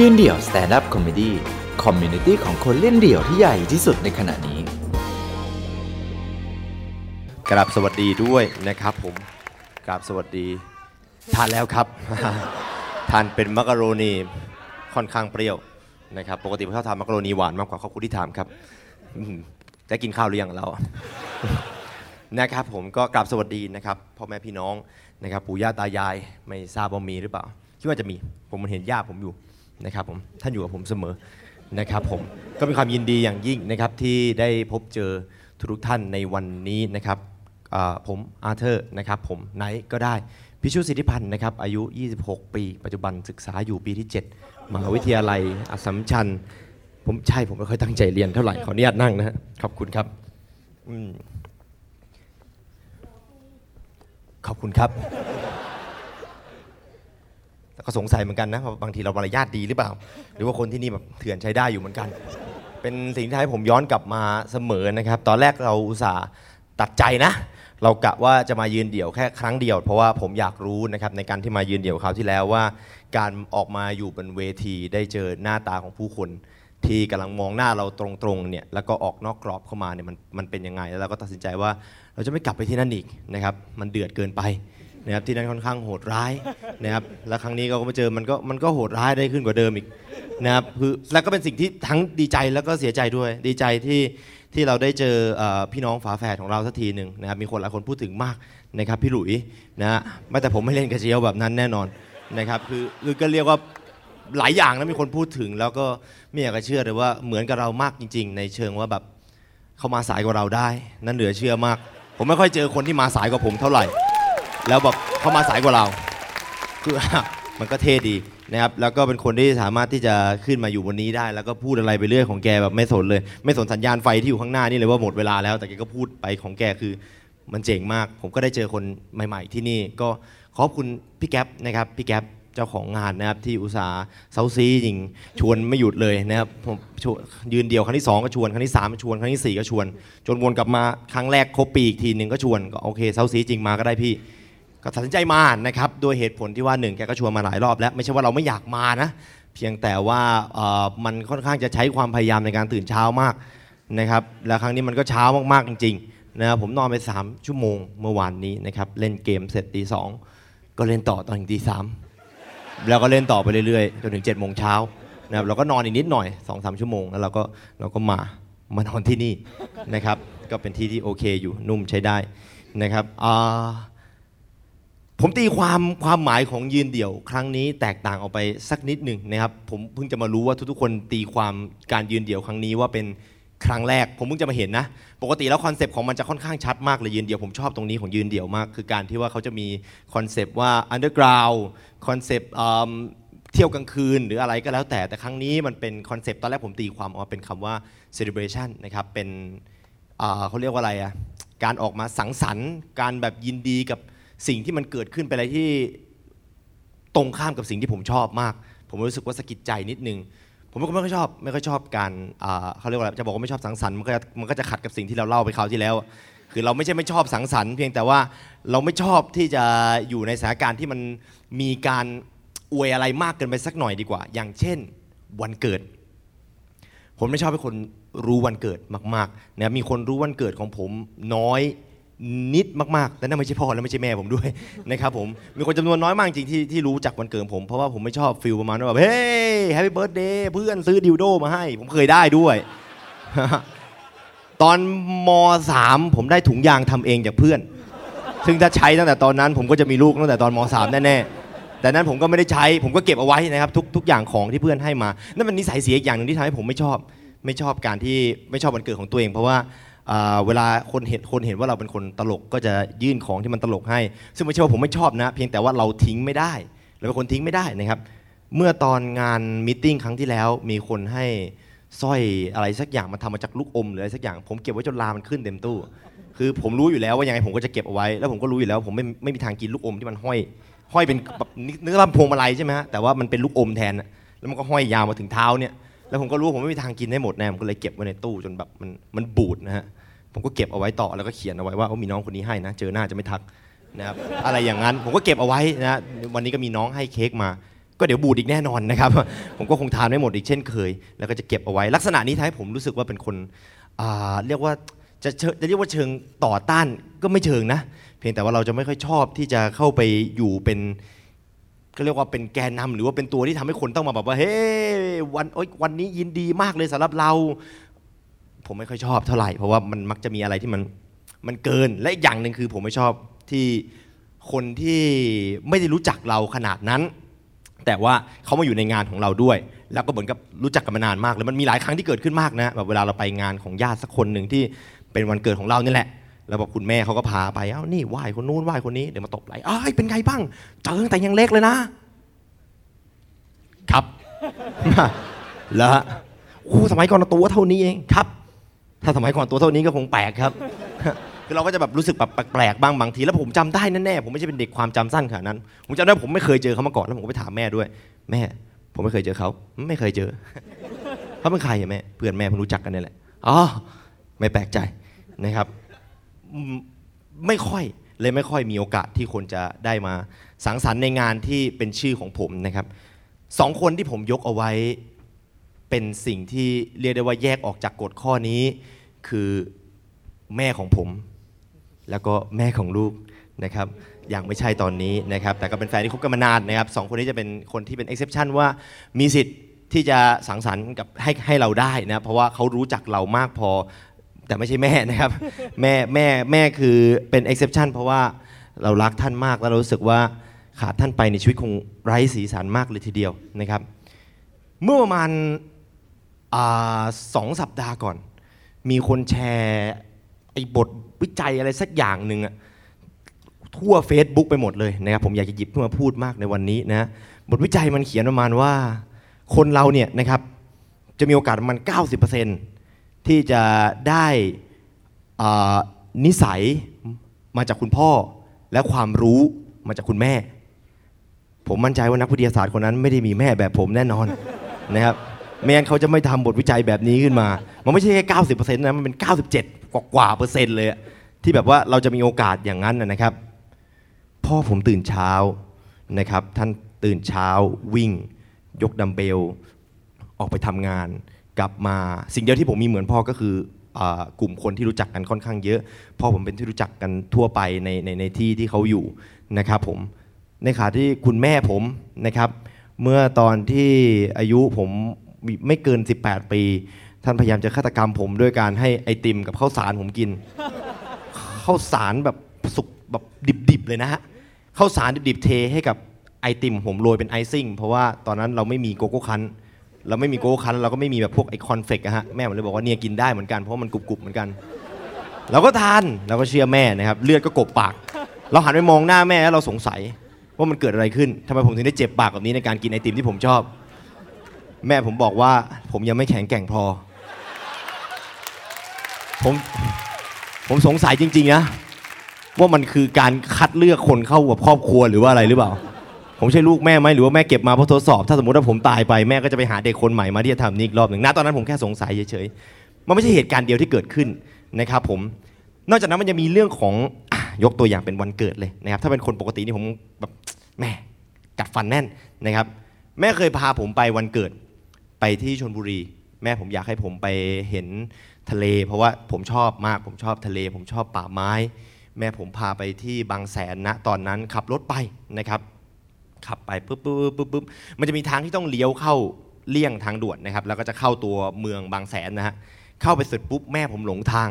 ยืนเดี่ยว stand-up comedy community ของคนเล่นเดี่ยวที่ใหญ่ที่สุดในขณะนี้ กราบสวัสดีด้วยนะครับผมกราบสวัสดี ทานแล้วครับ ทานเป็นมักกะโรนีค่อนข้างเปรี้ยวนะครับปกติผมชอบทานมักกะโรนีหวานมากกว่าขอบคุณที่ถามครับได้กินข้าวหรือยังเรานะครับผมก็กราบสวัสดีนะครับพ่อแม่พี่น้องนะครับปู่ย่าตายายไม่ทราบว่ามีหรือเปล่าคิดว่าจะมีผมมันเห็นย่าผมอยู่ นะครับผมท่านอยู่กับผมเสมอนะครับผมก็มีความยินดีอย่างยิ่งนะครับที่ได้พบเจอทุกท่านในวันนี้นะครับผมอาร์เธอร์นะครับผมไหนก็ได้พิชุสิทธิพันธ์นะครับอายุ 26 ปี ปัจจุบันศึกษาอยู่ปีที่ 7 มหาวิทยาลัยอสัมชัญผมใช่ผมไม่ค่อยตั้งใจเรียนเท่าไหร่ขออนุญาตนั่งนะฮะขอบคุณครับขอบคุณครับ ก็สงสัยเหมือนกันนะว่าบางทีเรามารยาทดีหรือเปล่า หรือว่าคนที่นี่แบบเถื่อนใช้ได้อยู่เหมือนกัน เป็นสิ่งที่ทำให้ผมย้อนกลับมาเสมอนะครับ ตอนแรกเราอุตส่าห์ตัดใจนะ เรากะว่าจะมายืนเดี่ยวแค่ครั้งเดียว เพราะว่าผมอยากรู้นะครับในการที่มายืนเดี่ยวคราวที่แล้วว่า การออกมาอยู่บนเวที ได้เจอหน้าตาของผู้คนที่กำลังมองหน้าเราตรงๆเนี่ยแล้วก็ออกนอกกรอบเข้ามาเนี่ยมันมันเป็นยังไง แล้วเราก็ตัดสินใจว่าเราจะไม่กลับไปที่นั่นอีกนะครับ มันเดือดเกินไป นะครับที่นั่นค่อนข้างโหดร้ายนะครับแล้วครั้งนี้เราก็มาเจอมันก็มันก็โหดร้ายได้ขึ้นกว่าเดิมอีกนะครับคือแล้วก็เป็นสิ่งที่ทั้งดีใจแล้วก็เสียใจด้วย ดีใจที่ที่เราได้เจออพี่น้องฝาแฝดของเราสักทีหนึ่งนะครับมีคนหลายคนพูดถึงมากนะครับพี่หลุยนะฮะไม่แต่ผมไม่เล่นกระเจียวแบบนั้นแน่นอนนะครับคือคือก็เรียกว่าหลายอย่างนะมีคนพูดถึง แล้วก็ไม่อยากจะเชื่อเลยว่าเหมือนกับเรามากจริง ๆ ในเชิงว่าแบบเขามาสายกว่าเราได้ นั่นเหลือเชื่อมาก ผมไม่ค่อยเจอคนที่มาสายกว่าผมเท่าไหร่ แล้วแบบเขามาสายกว่าเรา คือ มันก็เท่ดีนะครับ แล้วก็เป็นคนที่สามารถที่จะขึ้นมาอยู่บนนี้ได้ แล้วก็พูดอะไรไปเรื่อยของแกแบบไม่สนเลย ไม่สนสัญญาณไฟที่อยู่ข้างหน้านี่เลยว่าหมดเวลาแล้ว แต่แกก็พูดไปของแกคือมันเจ๋งมาก ผมก็ได้เจอคนใหม่ ๆ ที่นี่ ก็ขอบคุณพี่แก๊ปนะครับพี่แก๊ปเจ้าของงานนะครับที่อุตสาห์เซาซีจริงชวนไม่หยุดเลยนะครับผมยืนเดียวครั้งที่สองก็ชวนครั้งที่สามก็ชวนครั้งที่สี่ก็ชวน จนวนกลับมาครั้งแรกครบปีอีกทีหนึ่งก็ชวนก็โอเคเซาซีจริงมาก็ได้พี่ ก็ตัดสินใจมานะครับโดยเหตุผลที่ว่าหนึ่งแกก็ชวนมาหลายรอบแล้วไม่ใช่ว่าเราไม่อยากมานะ เพียงแต่ว่ามันค่อนข้างจะใช้ความพยายามในการตื่นเช้ามากนะครับแล้วครั้งนี้มันก็เช้ามากๆจริงๆนะครับผมนอนไป 3 ชั่วโมงเมื่อวานนี้นะครับเล่นเกมเสร็จตีสองก็เล่นต่อตอนตีสามแล้วก็เล่นต่อไปเรื่อยๆจนถึง7จ็ดโมงเช้านะครับเราก็นอนอีกนิดหน่อย2อสชั่วโมงแล้วเราก็เราก็มามานอนที่นี่นะครับก็เป็นที่ที่โอเคอยู่นุ่มใช้ได้นะครับอ่า ผมตีความความหมายของยืนเดี่ยว ครั้งนี้แตกต่างออกไปสักนิดหนึ่งนะครับ ผมเพิ่งจะมารู้ว่าทุกๆ คนตีความการยืนเดี่ยวครั้งนี้ว่าเป็นครั้งแรก ผมเพิ่งจะมาเห็นนะ ปกติแล้วคอนเซปต์ของมันจะค่อนข้างชัดมากเลยยืนเดี่ยวผมชอบตรงนี้ของยืนเดี่ยวมาก คือการที่ว่าเขาจะมีคอนเซปต์ว่า underground คอนเซปต์เที่ยวกลางคืนหรืออะไรก็แล้วแต่แต่ครั้งนี้มันเป็นคอนเซปต์ตอนแรกผมตีความออกมาเป็นคำว่า celebration นะครับเป็นเขาเรียกว่าอะไรอะการออกมาสังสรรค์ การแบบยินดีกับ สิ่งที่มันเกิดขึ้นเป็นอะไรที่ตรงข้ามกับสิ่งที่ผมชอบมาก ผมรู้สึกว่าสะกิดใจนิดนึง ผมเป็นไม่ค่อยชอบไม่ค่อยชอบการเขาเรียกว่าจะบอกว่าไม่ชอบสังสรรค์มันก็จะมันก็จะขัดกับสิ่งที่เราเล่าไปคราวที่แล้ว คือเราไม่ใช่ไม่ชอบสังสรรค์เพียงแต่ว่าเราไม่ชอบที่จะอยู่ในสถานการณ์ที่มันมีการอวยอะไรมากเกินไปสักหน่อยดีกว่า อย่างเช่นวันเกิด ผมไม่ชอบให้คนรู้วันเกิดมากๆนะมีคนรู้วันเกิดของผมน้อย นิดมากๆ แต่นั่นไม่ใช่พ่อและไม่ใช่แม่ผมด้วยนะครับผม มีคนจำนวนน้อยมากจริงที่ที่รู้จักวันเกิดผม เพราะว่าผมไม่ชอบ feel ประมาณว่าแบบเฮ้ย happy birthday เพื่อนซื้อดิวโดมาให้ ผมเคยได้ด้วย ตอนม .3 ผมได้ถุงยางทำเองจากเพื่อน ซึ่งถ้าใช้ตั้งแต่ตอนนั้น ผมก็จะมีลูกตั้งแต่ตอนม .3 แน่ๆ แต่นั้นผมก็ไม่ได้ใช้ ผมก็เก็บเอาไว้นะครับทุกทุกอย่างของที่เพื่อนให้มา นั่นเป็นนิสัยเสียอย่างหนึ่งที่ทำให้ผมไม่ชอบ ไม่ชอบการที่ไม่ชอบวันเกิดของตัวเอง เพราะว่า เวลาคนเห็นคนเห็นว่าเราเป็นคนตลกก็จะยื่นของที่มันตลกให้ ซึ่งไม่ใช่ว่าผมไม่ชอบนะ เพียงแต่ว่าเราทิ้งไม่ได้เราเป็นคนทิ้งไม่ได้นะครับ เมื่อตอนงานmeeting ครั้งที่แล้วมีคนให้สร้อยอะไรสักอย่างมาทำมาจากลูกอมหรืออะไรสักอย่าง ผมเก็บไว้จนรามันขึ้นเต็มตู้ คือผมรู้อยู่แล้วว่ายังไงผมก็จะเก็บเอาไว้ แล้วผมก็รู้อยู่แล้วผมไม่ไม่มีทางกินลูกอมที่มันห้อยห้อยเป็นแบบนึกว่าพวงมาลัยใช่ไหมฮะแต่ว่ามันเป็นลูกอมแทนแล้วมันก็ห้อยยาวมาถึงเท้าเนี่ยแล้วผมก็รู้ผมไม่มีทางกินได้หมดแน่ผมก็เลยเก็บไว้ในตู้จนแบบมันมันบูดนะฮะ ผมก็เก็บเอาไว้ต่อแล้วก็เขียนเอาไว้ว่าโอ้มีน้องคนนี้ให้นะ เจอหน้าจะไม่ทักนะครับอะไรอย่างนั้นผมก็เก็บเอาไว้นะวันนี้ก็มีน้องให้เค้กมา ก็เดี๋ยวบูดอีกแน่นอนนะครับ ผมก็คงทานไม่หมดอีกเช่นเคย แล้วก็จะเก็บเอาไว้ ลักษณะนี้ทำให้ผมรู้สึกว่าเป็นคนเรียกว่าจะจะเรียกว่าเชิงต่อต้านก็ไม่เชิงนะ เพียงแต่ว่าเราจะไม่ค่อยชอบที่จะเข้าไปอยู่เป็นก็เรียกว่าเป็นแกนนำหรือว่าเป็นตัวที่ทำให้คนต้องมาแบบว่าเฮ้วันโอ๊ยวันนี้ยินดีมากเลยสำหรับเรา ผมไม่ค่อยชอบเท่าไหร่เพราะว่ามันมักจะมีอะไรที่มันมันเกินและอีกอย่างหนึ่งคือผมไม่ชอบที่คนที่ไม่ได้รู้จักเราขนาดนั้น แต่ว่าเขามาอยู่ในงานของเราด้วย แล้วก็เหมือนกับรู้จักกันมานานมากแล้วมันมีหลายครั้งที่เกิดขึ้นมากนะแบบเวลาเราไปงานของญาติสักคนหนึ่งที่เป็นวันเกิดของเรานี่แหละแล้วบอกคุณแม่เขาก็พาไปเอ้านี่ไหว้คนนู้นไหว้คนนี้เดี๋ยวมาตบไหลอ้ายเป็นไงบ้างเจอตั้งแต่ยังเล็กเลยนะ ครับแล้วโอ้สมัยก่อนตัวเท่านี้เองครับ ถ้าสมัยก่อนตัวเท่านี้ก็คงแปลกครับคือเราก็จะแบบรู้สึกแบบแปลกๆบ้างบางที แล้วผมจำได้แน่ๆผมไม่ใช่เป็นเด็กความจำสั้นขนาดนั้น ผมจำได้ผมไม่เคยเจอเขามาก่อนแล้วผมก็ไปถามแม่ด้วย แม่ ผมไม่เคยเจอเขาไม่เคยเจอเขาเป็นใครอะแม่เพื่อนแม่เพิ่งรู้จักกันนี่แหละอ๋อไม่แปลกใจนะครับไม่ค่อยเลยไม่ค่อยมีโอกาสที่คนจะได้มาสังสรรค์ในงานที่เป็นชื่อของผมนะครับสองคนที่ผมยกเอาไว้ เป็นสิ่งที่เรียกได้ว่าแยกออกจากกฎข้อนี้ คือแม่ของผม แล้วก็แม่ของลูกนะครับยังไม่ใช่ตอนนี้นะครับ แต่ก็เป็นแฟนที่คบกันมานานนะครับสองคนนี้จะเป็นคนที่เป็น exception ว่ามีสิทธิ์ที่จะสังสรรค์กับให้ให้เราได้นะเพราะว่าเขารู้จักเรามากพอ แต่ไม่ใช่แม่นะครับ แม่แม่แม่คือเป็น exception เพราะว่าเรารักท่านมากแล้วเรารู้สึกว่าขาดท่านไปในชีวิตคงไร้สีสันมากเลยทีเดียวนะครับ เมื่อประมาณ สองสัปดาห์ก่อน มีคนแชร์ไอ้บทวิจัยอะไรสักอย่างหนึ่งอะทั่ว Facebook ไปหมดเลยนะครับผมอยากจะหยิบขึ้นมาพูดมากในวันนี้นะบทวิจัยมันเขียนประมาณว่า คนเราเนี่ยนะครับจะมีโอกาสประมาณ 90%ที่จะได้นิสัยมาจากคุณพ่อ และความรู้มาจากคุณแม่ ผมมั่นใจว่านักวิทยาศาสตร์คนนั้นไม่ได้มีแม่แบบผมแน่นอนนะครับ ไม่งั้นเขาจะไม่ทำบทวิจัยแบบนี้ขึ้นมา มันไม่ใช่แค่ 90%นะ มันเป็น 97 กว่ากว่าเปอร์เซ็นต์เลยที่แบบว่าเราจะมีโอกาสอย่างนั้นนะครับ พ่อผมตื่นเช้านะครับ ท่านตื่นเช้าวิ่ง ยกดัมเบล ออกไปทำงาน กลับมาสิ่งเดียวที่ผมมีเหมือนพ่อก็คืออกลุ่มคนที่รู้จักกันค่อนข้างเยอะ พ่อผมเป็นที่รู้จักกันทั่วไปในในในที่ที่เขาอยู่นะครับผมในขณะที่คุณแม่ผมนะครับ เมื่อตอนที่อายุผม ไม่เกิน 18 ปี ท่านพยายามจะฆาตกรรมผมด้วยการให้ไอติมกับข้าวสารผมกินข้าวสารแบบสุกแบบดิบๆเลยนะฮะข้าวสารดิบๆเทให้กับไอติมผมโรยเป็น icing เพราะว่าตอนนั้นเราไม่มีโกโก้ครั้นช์เราไม่มีโกโก้ครั้นช์เราก็ไม่มีแบบพวกไอคอนเฟกอะฮะแม่ผมเลยบอกว่าเนี่ยกินได้เหมือนกันเพราะมันกรุบๆเหมือนกันเราก็ทานเราก็เชื่อแม่นะครับเลือดก็กบปาก เราหันไปมองหน้าแม่แล้วเราสงสัยว่ามันเกิดอะไรขึ้นทำไมผมถึงได้เจ็บปากแบบนี้ในการกินไอติมที่ผมชอบ แม่ผมบอกว่า ผมยังไม่แข็งแกร่งพอ ผมผมสงสัยจริง ๆ นะ ว่ามันคือการคัดเลือกคนเข้ากับครอบครัวหรือว่าอะไรหรือเปล่า ผมใช่ลูกแม่ไหมหรือว่าแม่เก็บมาเพื่อทดสอบ ถ้าสมมติว่าผมตายไปแม่ก็จะไปหาเด็กคนใหม่มาที่จะทำนี่อีกรอบหนึ่งณตอนนั้นผมแค่สงสัยเฉยๆมันไม่ใช่เหตุการณ์เดียวที่เกิดขึ้นนะครับ ผม นอกจากนั้นมันจะมีเรื่องของอยกตัวอย่างเป็นวันเกิดเลยนะครับ ถ้าเป็นคนปกตินี่ผมแบบแม่กัดฟันแน่นนะครับ แม่เคยพาผมไปวันเกิด ไปที่ชนบุรี แม่ผมอยากให้ผมไปเห็นทะเล เพราะว่าผมชอบมากผมชอบทะเล ผมชอบป่าไม้ แม่ผมพาไปที่บางแสนนะตอนนั้นขับรถไปนะครับ ขับไปปุ๊บปุ๊บปุ๊บปุ๊บมันจะมีทางที่ต้องเลี้ยวเข้าเลี่ยงทางด่วนนะครับ แล้วก็จะเข้าตัวเมืองบางแสนนะฮะเข้าไปสร็จปุ๊บแม่ผมหลงทาง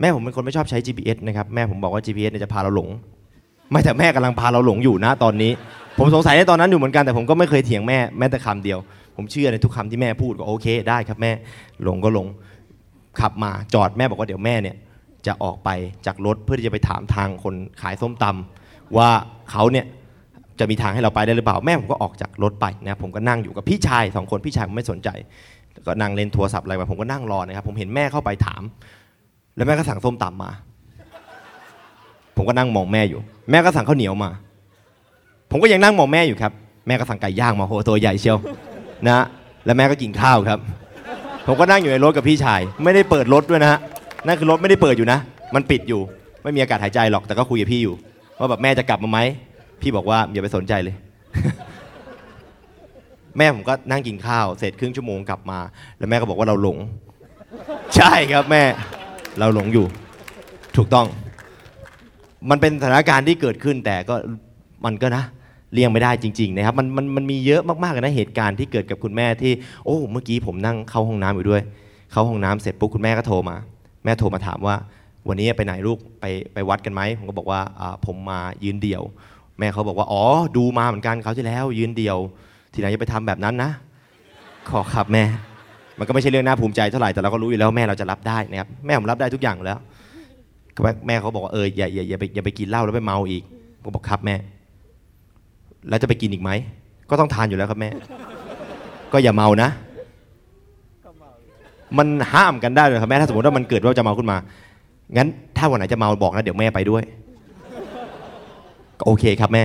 แม่ผมเป็นคนไม่ชอบใช้ GPS นะครับแม่ผมบอกว่า GPS เนี่ยจะพาเราหลง ไม่แต่แม่กำลังพาเราหลงอยู่นะตอนนี้ ผมสงสัยในตอนนั้นอยู่เหมือนกันแต่ผมก็ไม่เคยเถียงแม่แม้แต่คำเดียว ผมเชื่อในทุกคำที่แม่พูดก็โอเคได้ครับแม่หลงก็หลงขับมาจอดแม่บอกว่าเดี๋ยวแม่เนี่ยจะออกไปจากรถเพื่อที่จะไปถามทางคนขายส้มตำว่าเขาเนี่ยจะมีทางให้เราไปได้หรือเปล่าแม่ผมก็ออกจากรถไปนะผมก็นั่งอยู่กับพี่ชายสองคนพี่ชายผมไม่สนใจ ก็นั่งเล่นโทรศัพท์อะไรมาผมก็นั่งรอนะครับผมเห็นแม่เข้าไปถาม แล้วแม่ก็สั่งส้มตำมา ผมก็นั่งมองแม่อยู่ แม่ก็สั่งข้าวเหนียวมา ผมก็ยังนั่งมองแม่อยู่ครับ แม่ก็สั่งไก่ย่างมาโหตัวใหญ่เชียว นะแล้วแม่ก็กินข้าวครับ ผมก็นั่งอยู่ในรถกับพี่ชาย ไม่ได้เปิดรถด้วยนะฮะนั่นคือรถไม่ได้เปิดอยู่นะ มันปิดอยู่ ไม่มีอากาศหายใจหรอกแต่ก็คุยกับพี่อยู่ว่าแบบแม่จะกลับมาไหมพี่บอกว่าอย่าไปสนใจเลย แม่ผมก็นั่งกินข้าวเสร็จครึ่งชั่วโมงกลับมา แล้วแม่ก็บอกว่าเราหลง ใช่ครับแม่เราหลงอยู่ ถูกต้อง มันเป็นสถานการณ์ที่เกิดขึ้นแต่ก็มันก็นะ เลี่ยงไม่ได้จริงๆนะครับมันมันมันมีเยอะมากๆนะเหตุการณ์ที่เกิดกับคุณแม่ที่โอ้เมื่อกี้ผมนั่งเข้าห้องน้ำอยู่ด้วย เข้าห้องน้ำเสร็จปุ๊บคุณแม่ก็โทรมา แม่โทรมาถามว่า วันนี้ไปไหนลูกไปไปวัดกันไหมผมก็บอกว่าอ่าผมมายืนเดี่ยว แม่เขาบอกว่าอ๋อดูมาเหมือนกันเขาที่แล้ว ยืนเดี่ยว ทีไหนจะไปทำแบบนั้นนะ ขอครับแม่ มันก็ไม่ใช่เรื่องน่าภูมิใจเท่าไหร่แต่เราก็รู้อยู่แล้วแม่เราจะรับได้นะครับแม่ผมรับได้ทุกอย่างแล้วแม่เขาบอกว่าเอออย่าอย่าอย่าไปอย่าไปกินเหล้าแล้วไปเมาอีกผมบอกครับแม่ แล้วจะไปกินอีกไหม ก็ต้องทานอยู่แล้วครับแม่ ก็อย่าเมานะ มันห้ามกันได้เลยครับแม่ ถ้าสมมติว่ามันเกิดว่าจะเมาขึ้นมา งั้นถ้าวันไหนจะเมาบอกนะเดี๋ยวแม่ไปด้วย ก็โอเคครับแม่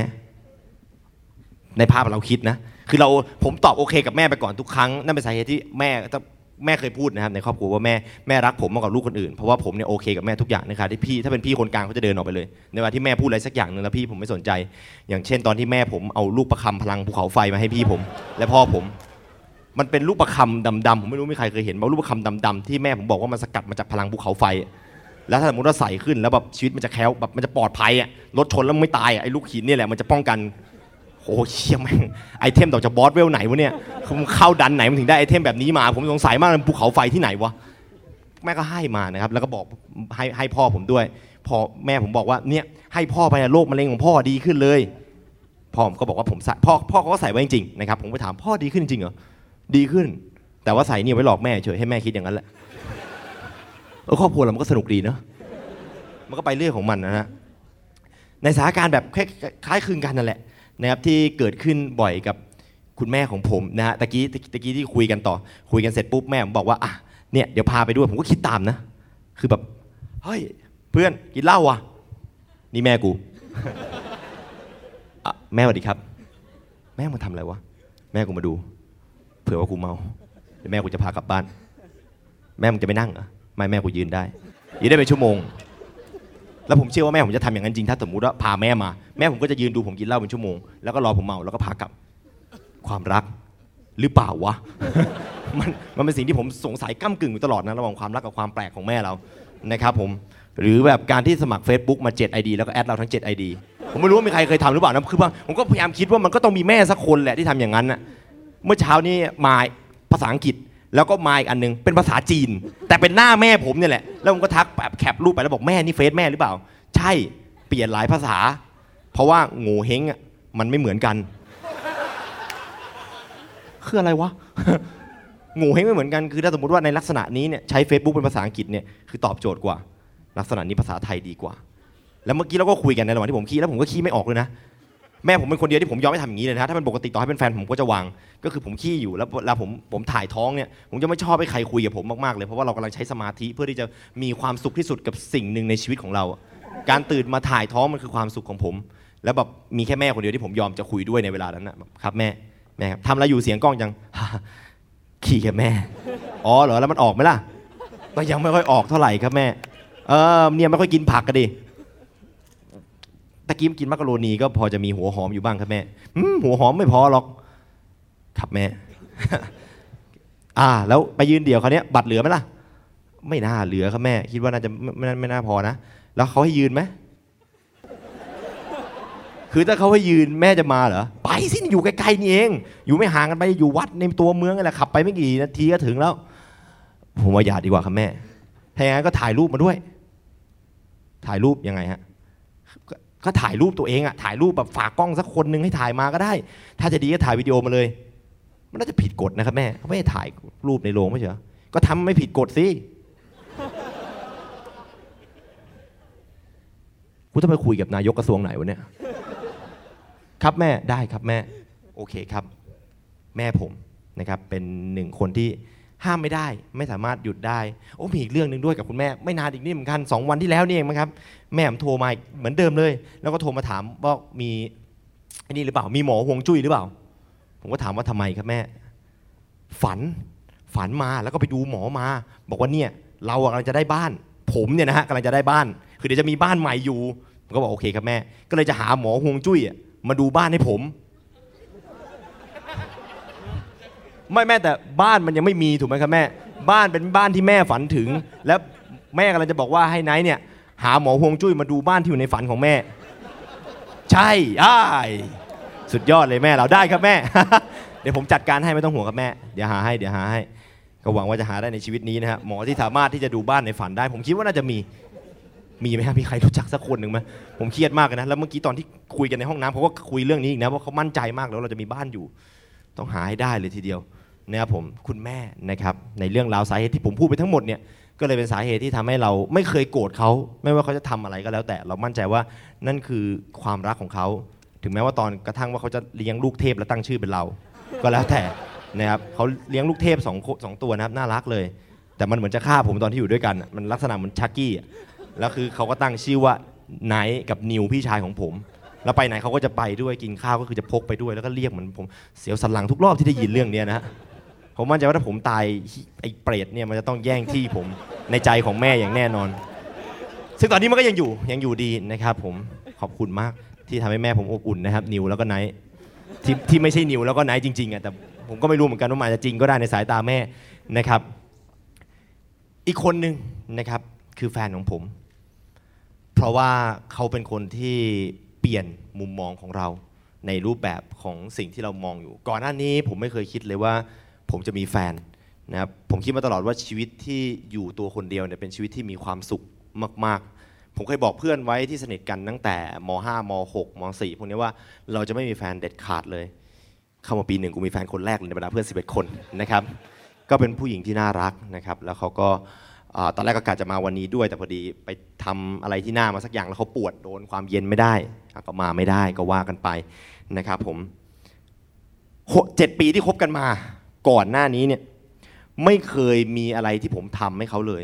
ในภาพเราคิดนะ คือเราผมตอบโอเคกับแม่ไปก่อนทุกครั้ง นั่นเป็นสาเหตุที่แม่ถ้า แม่เคยพูดนะครับในครอบครัวว่าแม่แม่รักผมมากกว่าลูกคนอื่นเพราะว่าผมเนี่ยโอเคกับแม่ทุกอย่างนะครับที่พี่ถ้าเป็นพี่คนกลางเขาจะเดินออกไปเลย ในเวลาที่แม่พูดอะไรสักอย่างหนึ่งแล้วพี่ผมไม่สนใจ อย่างเช่นตอนที่แม่ผมเอาลูกประคำพลังภูเขาไฟมาให้พี่ผม และพ่อผม มันเป็นลูกประคำดำๆผมไม่รู้มีใครเคยเห็นว่าลูกประคำดำๆที่แม่ผมบอกว่ามันสกัดมาจากพลังภูเขาไฟ แล้วถ้าสมมติว่าใส่ขึ้นแล้วแบบชีวิตมันจะแคล้วแบบมันจะปลอดภัยอะรถชนแล้วไม่ตายอะไอ้ลูกหินเนี่ยแหละมันจะป้องกัน โอ้เชี่ยแม่ง item drop จากบอสเวลไหนวะเนี่ยผมเข้าดันไหนมันถึงได้ item แบบนี้มา ผมสงสัยมากมันภูเขาไฟที่ไหนวะแม่ก็ให้มานะครับ แล้วก็บอกให้ให้พ่อผมด้วยพอแม่ผมบอกว่าเนี่ยให้พ่อไปอะโรคมะเร็งของพ่อดีขึ้นเลยพ่อผมก็บอกว่าผมใส่พ่อพ่อเขาก็ใส่ไว้จริงๆนะครับผมไปถามพ่อดีขึ้นจริงเหรอดีขึ้น แต่ว่าใส่เนี่ยไว้หลอกแม่เฉยให้แม่คิดอย่างนั้นแหละเออครอบครัวเรามันก็สนุกดีเนอะมันก็ไปเรื่องของมันนะฮะในสถานการณ์แบบคล้ายคลึงกันนั่นแหละ นะครับที่เกิดขึ้นบ่อยกับคุณแม่ของผมนะฮะตะกี้ตะกี้ที่คุยกันต่อ คุยกันเสร็จปุ๊บแม่ผมบอกว่าอะเนี่ยเดี๋ยวพาไปด้วยผมก็คิดตามนะ คือแบบเฮ้ยเพื่อนกินเหล้าว่ะ นี่แม่กูอะแม่สวัสดีครับ แม่มาทำอะไรวะแม่กูมาดู เผื่อว่ากูเมาเดี๋ยวแม่กูจะพากลับบ้าน แม่มึงจะไม่นั่งเหรอไม่แม่กูยืนได้ยืนได้เป็นชั่วโมง แล้วผมเชื่อว่าแม่ผมจะทำอย่างนั้นจริงถ้าสมมติว่าพาแม่มา แม่ผมก็จะยืนดูผมกินเหล้าเป็นชั่วโมงแล้วก็รอผมเมาแล้วก็พากลับความรักหรือเปล่าวะมันมันเป็นสิ่งที่ผมสงสัยก้ากึ่งอยู่ตลอดนะระหว่างความรักกับความแปลกของแม่เรานะครับผมหรือแบบการที่สมัคร Facebook มา 7 ID แล้วก็แอดเราทั้ง 7 ID ผมไม่รู้ว่ามีใครเคยทำหรือเปล่านะคือว่าผมก็พยายามคิดว่ามันก็ต้องมีแม่สักคนแหละที่ทำอย่างนั้นนะเมื่อเช้านี้มาภาษาอังกฤษ แล้วก็มาอีกอันหนึงเป็นภาษาจีน แต่เป็นหน้าแม่ผมเนี่ยแหละแล้วผมก็ทักแบบแคปรูปไปแล้วบอกแม่นี่เฟซแม่หรือเปล่า ใช่เปลี่ยนหลายภาษา เพราะว่าโง่เฮงอะมันไม่เหมือนกันคืออะไรวะโง่เฮงไม่เหมือนกันคือถ้าสมมติว่าในลักษณะนี้เนี่ยใช้ Facebook เป็นภาษาอังกฤษเนี่ยคือตอบโจทย์กว่า ลักษณะนี้ภาษาไทยดีกว่า แล้วเมื่อกี้เราก็คุยกันในระหว่างที่ผมขี้แล้วผมก็ขี้ไม่ออกเลยนะ แม่ผมเป็นคนเดียวที่ผมยอมให้ทำอย่างนี้เลยนะถ้าเป็นปกติต่อให้เป็นแฟนผมก็จะวาง ก็คือผมขี้อยู่แล้วเวลาผมผมถ่ายท้องเนี่ยผมจะไม่ชอบให้ใครคุยกับผมมากๆเลยเพราะว่าเรากำลังใช้สมาธิเพื่อที่จะมีความสุขที่สุดกับสิ่งหนึ่งในชีวิตของเรา การตื่นมาถ่ายท้องมันคือความสุขของผม แล้วแบบมีแค่แม่คนเดียวที่ผมยอมจะคุยด้วยในเวลานั้นนะครับแม่แม่ครับทำอะไรอยู่เสียงกล้องจังขี่กับแม่ อ๋อเหรอแล้วมันออกไหมล่ะก็ยังไม่ค่อยออกเท่าไหร่ครับแม่เออเนี่ยไม่ค่อยกินผักกันดิ ตะกี้กินมักกะโรนีก็พอจะมีหัวหอมอยู่บ้างครับแม่หัวหอมไม่พอหรอก ครับแม่ อ่า แล้วไปยืนเดี่ยวเขาวเนี้ยบัตรเหลือไหมล่ะ ไม่น่าเหลือครับแม่ คิดว่าน่าจะไม่ไม่ไม่น่าพอนะ แล้วเขาให้ยืนไหมคือถ้าเขาให้ยืนแม่จะมาเหรอ ไปสิอยู่ใกล้ๆนี่เอง อยู่ไม่ห่างกันไปอยู่วัดในตัวเมืองนี่แหละขับไปไม่กี่นาทีก็ถึงแล้ว ผมว่าอย่าดีกว่าครับแม่ถ้าอย่างนั้นก็ถ่ายรูปมาด้วย ถ่ายรูปยังไงฮะ ก็ถ่ายรูปตัวเองอะถ่ายรูปแบบฝากกล้องสักคนหนึงให้ถ่ายมาก็ได้ ถ้าจะดีก็ถ่ายวิดีโอมาเลย มันน่าจะผิดกฎนะครับแม่เขาไม่ให้ถ่ายรูปในโรงไม่ใช่เหรอก็ทำไม่ผิดกฎสิกูต้องไปคุยกับนายกกระทรวงไหนวะเนี่ย ครับแม่ได้ครับแม่ โอเคครับ แม่ผมนะครับ เป็นหนึ่งคนที่ ห้ามไม่ได้ ไม่สามารถหยุดได้ โอ้มีอีกเรื่องหนึ่งด้วยกับคุณแม่ ไม่นานอีกนี่เหมือนกันสองวันที่แล้วนี่เองมั้งครับ แม่ผมโทรมาเหมือนเดิมเลย แล้วก็โทรมาถามว่ามีไอ้นี่หรือเปล่า มีหมอห่วงจุ้ยหรือเปล่า ผมก็ถามว่าทำไมครับแม่ ฝัน ฝันมาแล้วก็ไปดูหมอมา บอกว่าเนี่ยเราอะกำลังจะได้บ้าน ผมเนี่ยนะฮะกำลังจะได้บ้าน คือเดี๋ยวจะมีบ้านใหม่อยู่ผมก็บอกโอเคครับแม่ ก็เลยจะหาหมอห่วงจุ้ยมาดูบ้านให้ผม ไม่แม่แต่บ้านมันยังไม่มีถูกไหมครับแม่ บ้านเป็นบ้านที่แม่ฝันถึง แล้วแม่กำลังจะบอกว่าให้ไนท์เนี่ย หาหมอฮวงจุ้ยมาดูบ้านที่อยู่ในฝันของแม่ ใช่อ้ายสุดยอดเลยแม่เราได้ครับแม่ เดี๋ยวผมจัดการให้ไม่ต้องห่วงครับแม่ เดี๋ยวหาให้เดี๋ยวหาให้ ก็หวังว่าจะหาได้ในชีวิตนี้นะฮะหมอที่สามารถที่จะดูบ้านในฝันได้ ผมคิดว่าน่าจะมีมีไหมครับมีใครรู้จักสักคนหนึ่งไหมผมเครียดมากนะแล้วเมื่อกี้ตอนที่คุยกันในห้องน้ำเขาก็คุยเรื่องนี้อีกนะว่าเขามั่นใจมากแล้วเราจะมีบ้านอยู่ ต้องหาให้ได้เลยทีเดียว นะครับผมคุณแม่นะครับในเรื่องราวสาเหตุที่ผมพูดไปทั้งหมดเนี่ยก็เลยเป็นสาเหตุที่ทำให้เราไม่เคยโกรธเขาไม่ว่าเขาจะทำอะไรก็แล้ว แต่เรามั่นใจว่านั่นคือความรักของเขาถึงแม้ว่าตอนกระทั่งว่าเขาจะเลี้ยงลูกเทพและตั้งชื่อเป็นเรา ก็แล้วแต่นะครับเขาเลี้ยงลูกเทพสองสองตัวนะครับน่ารักเลย แต่มันเหมือนจะฆ่าผมตอนที่อยู่ด้วยกัน มันลักษณะเหมือนชักกี้แล้วคือเขาก็ตั้งชื่อว่าไนท์กับนิวพี่ชายของผม แล้วไปไหนเขาก็จะไปด้วยกินข้าวก็คือจะพกไปด้วยแล้วก็เรียกเหมือนผมเสียวสันหลังทุกรอบที่ได้ยินเรื่องนี้นะฮะ ผมมั่นใจว่าถ้าผมตายไอ้เปรตเนี่ยมันจะต้องแย่งที่ผมในใจของแม่อย่างแน่นอน ซึ่งตอนนี้มันก็ยังอยู่ยังอยู่ดีนะครับ ผมขอบคุณมากที่ทำให้แม่ผมอบอุ่นนะครับ นิวแล้วก็ไนท์ที่ที่ไม่ใช่นิวแล้วก็ไนท์จริงๆอะแต่ผมก็ไม่รู้เหมือนกันว่ามันจะจริงก็ได้ในสายตาแม่นะครับ อีกคนหนึ่งนะครับคือแฟนของผม เพราะว่าเขาเป็นคนที่เปลี่ยนมุมมองของเราในรูปแบบของสิ่งที่เรามองอยู่ ก่อนหน้านี้ผมไม่เคยคิดเลยว่า ผมจะมีแฟนนะครับผมคิดมาตลอดว่าชีวิตที่อยู่ตัวคนเดียวเนี่ยเป็นชีวิตที่มีความสุขมากๆ ผมเคยบอกเพื่อนไว้ที่สนิทกันตั้งแต่ม .5 ม .6 ม .4 พวกนี้ว่าเราจะไม่มีแฟนเด็ดขาดเลย เข้ามาปีหนึ่งกูมีแฟนคนแรกเลยในบรรดาเพื่อน 11 คนนะครับก็เป็นผู้หญิงที่น่ารักนะครับแล้วเขาก็ตอนแรกก็กะจะมาวันนี้ด้วย แต่พอดีไปทำอะไรที่หน้ามาสักอย่างแล้วเขาปวดโดนความเย็นไม่ได้ก็มาไม่ได้ก็ว่ากันไปนะครับผมเจ็ดปีที่คบกันมา ก่อนหน้านี้เนี่ยไม่เคยมีอะไรที่ผมทำให้เขาเลย